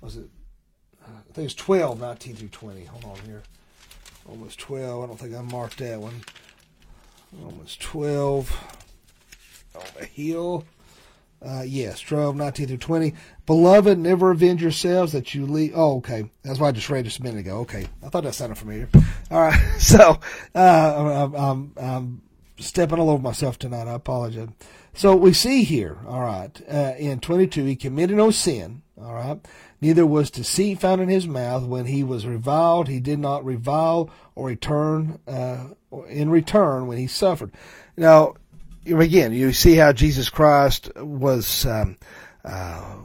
was it i think it's 12 19 through 20 hold on here Romans 12. I don't think I marked that one. Romans 12. On the heel. Uh, yes, 12, 19 through 20. Beloved, never avenge yourselves that you leave. Oh, okay. That's why I just read just a minute ago. Okay. I thought that sounded familiar. All right. So, uh, I'm, I'm, I'm stepping all over myself tonight. I apologize. So we see here, all right, uh, in 22, he committed no sin, all right. Neither was deceit found in his mouth. When he was reviled, he did not revile or return uh, in return when he suffered. Now, again, you see how Jesus Christ was um, uh,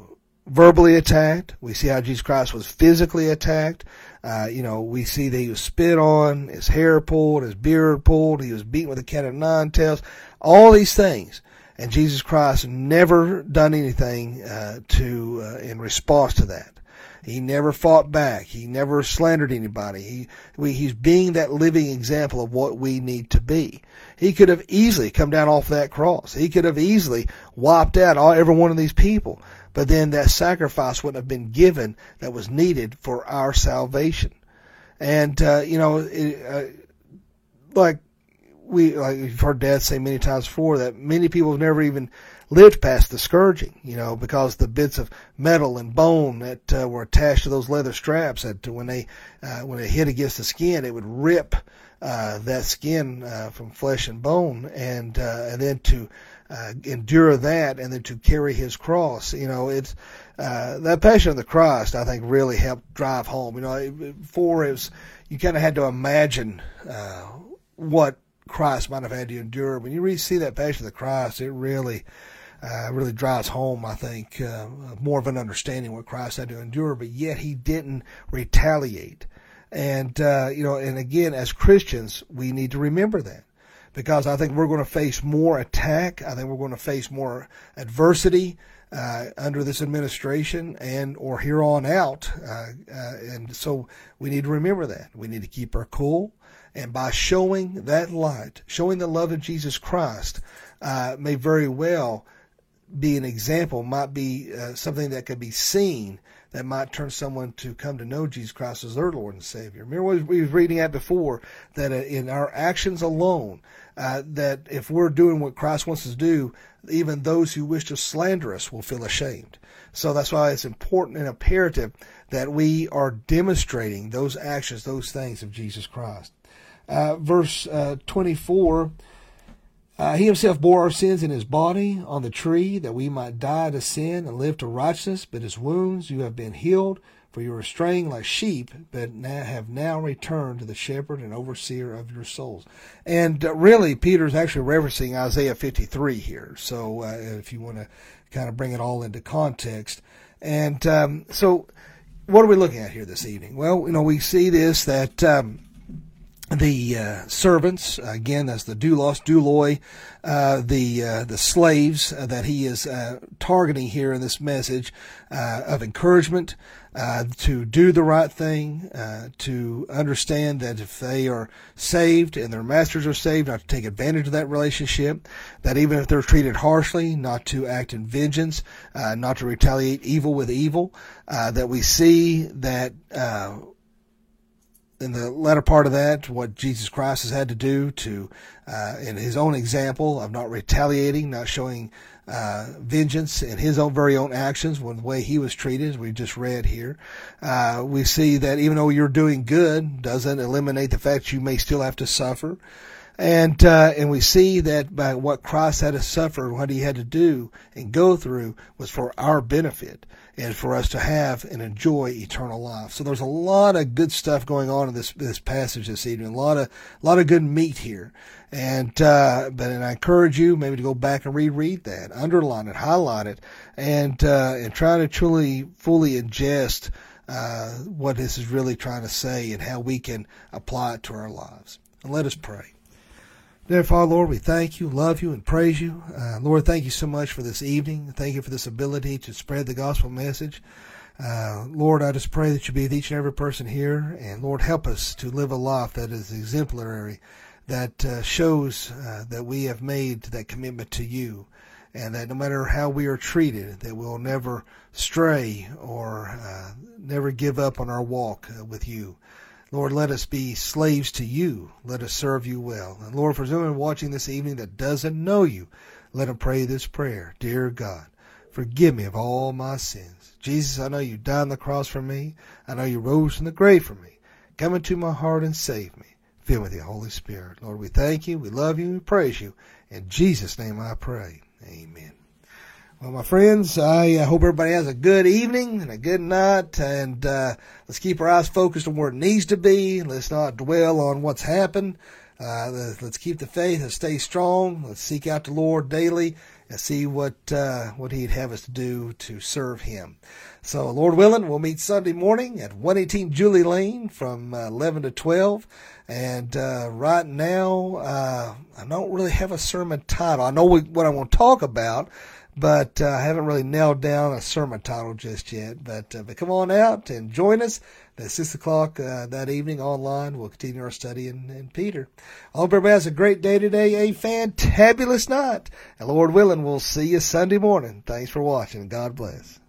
verbally attacked. We see how Jesus Christ was physically attacked. Uh, you know, we see that he was spit on, his hair pulled, his beard pulled, he was beaten with a cat of nine tails, all these things and Jesus Christ never done anything uh, to uh, in response to that. He never fought back. He never slandered anybody. He we, he's being that living example of what we need to be. He could have easily come down off that cross. He could have easily wiped out all every one of these people. But then that sacrifice wouldn't have been given that was needed for our salvation. And uh, you know, it, uh, like we like you've heard Dad say many times before that many people have never even lived past the scourging, you know, because the bits of metal and bone that uh, were attached to those leather straps that when they uh, when they hit against the skin, it would rip uh, that skin uh, from flesh and bone, and uh, and then to uh, endure that, and then to carry His cross. You know, it's that passion of the Christ. I think really helped drive home. You know, before it was you kind of had to imagine what Christ might have had to endure. When you really see that passion of the Christ, it really. Uh, really drives home, I think, uh, more of an understanding what Christ had to endure, but yet he didn't retaliate. And, uh, you know, and again, as Christians, we need to remember that because I think we're going to face more attack. I think we're going to face more adversity uh, under this administration and or here on out. Uh, uh, and so we need to remember that. We need to keep our cool. And by showing that light, showing the love of Jesus Christ, uh, may very well be an example, might be uh, something that could be seen that might turn someone to come to know Jesus Christ as their Lord and Savior. Remember what we were reading at before that uh, in our actions alone, uh, that if we're doing what Christ wants us to do, even those who wish to slander us will feel ashamed. So that's why it's important and imperative that we are demonstrating those actions, those things of Jesus Christ. Uh, verse uh, 24 uh, he himself bore our sins in his body on the tree that we might die to sin and live to righteousness. But his wounds you have been healed, for you were straying like sheep, but now have now returned to the shepherd and overseer of your souls. And uh, really, Peter's actually referencing Isaiah 53 here. So uh, if you want to kind of bring it all into context. And um, so what are we looking at here this evening? Well, you know, we see this that. Um, the uh, servants again that's the doulos douloi uh, the uh, the slaves uh, that he is uh, targeting here in this message uh, of encouragement to do the right thing to understand that if they are saved and their masters are saved not to take advantage of that relationship that even if they're treated harshly not to act in vengeance not to retaliate evil with evil that we see that in the latter part of that, what Jesus Christ has had to do to, uh, in his own example of not retaliating, not showing uh, vengeance in his own very own actions, when the way he was treated, as we just read here, uh, we see that even though you're doing good, doesn't eliminate the fact you may still have to suffer. And uh, and we see that by what Christ had to suffer, what he had to do and go through was for our benefit and for us to have and enjoy eternal life. So there's a lot of good stuff going on in this this passage this evening. A lot of a lot of good meat here. And uh, but and I encourage you maybe to go back and reread that, underline it, highlight it, and uh, and try to truly fully ingest uh, what this is really trying to say and how we can apply it to our lives. And let us pray. Dear Father, Lord, we thank you, love you, and praise you. Uh, Lord, thank you so much for this evening. Thank you for this ability to spread the gospel message. Uh, Lord, I just pray that you be with each and every person here. And Lord, help us to live a life that is exemplary, that uh, shows uh, that we have made that commitment to you. And that no matter how we are treated, that we'll never stray or uh, never give up on our walk uh, with you. Lord, let us be slaves to you. Let us serve you well. And Lord, for someone watching this evening that doesn't know you, let him pray this prayer. Dear God, forgive me of all my sins. Jesus, I know you died on the cross for me. I know you rose from the grave for me. Come into my heart and save me. Fill me with the Holy Spirit. Lord, we thank you, we love you, we praise you. In Jesus' name I pray. Amen. Well, my friends, I uh, hope everybody has a good evening and a good night, and uh, let's keep our eyes focused on where it needs to be. Let's not dwell on what's happened. Uh, let's keep the faith and stay strong. Let's seek out the Lord daily and see what uh, what He'd have us to do to serve Him. So, Lord willing, we'll meet Sunday morning at 118 Julie Lane from uh, 11 to 12. And uh, right now, I don't really have a sermon title. I know what I want to talk about but uh, I haven't really nailed down a sermon title just yet. But, uh, but come on out and join us at 6 o'clock uh, that evening online. We'll continue our study in, in Peter. I hope everybody has a great day today, a fantabulous night. And Lord willing, we'll see you Sunday morning. Thanks for watching. God bless.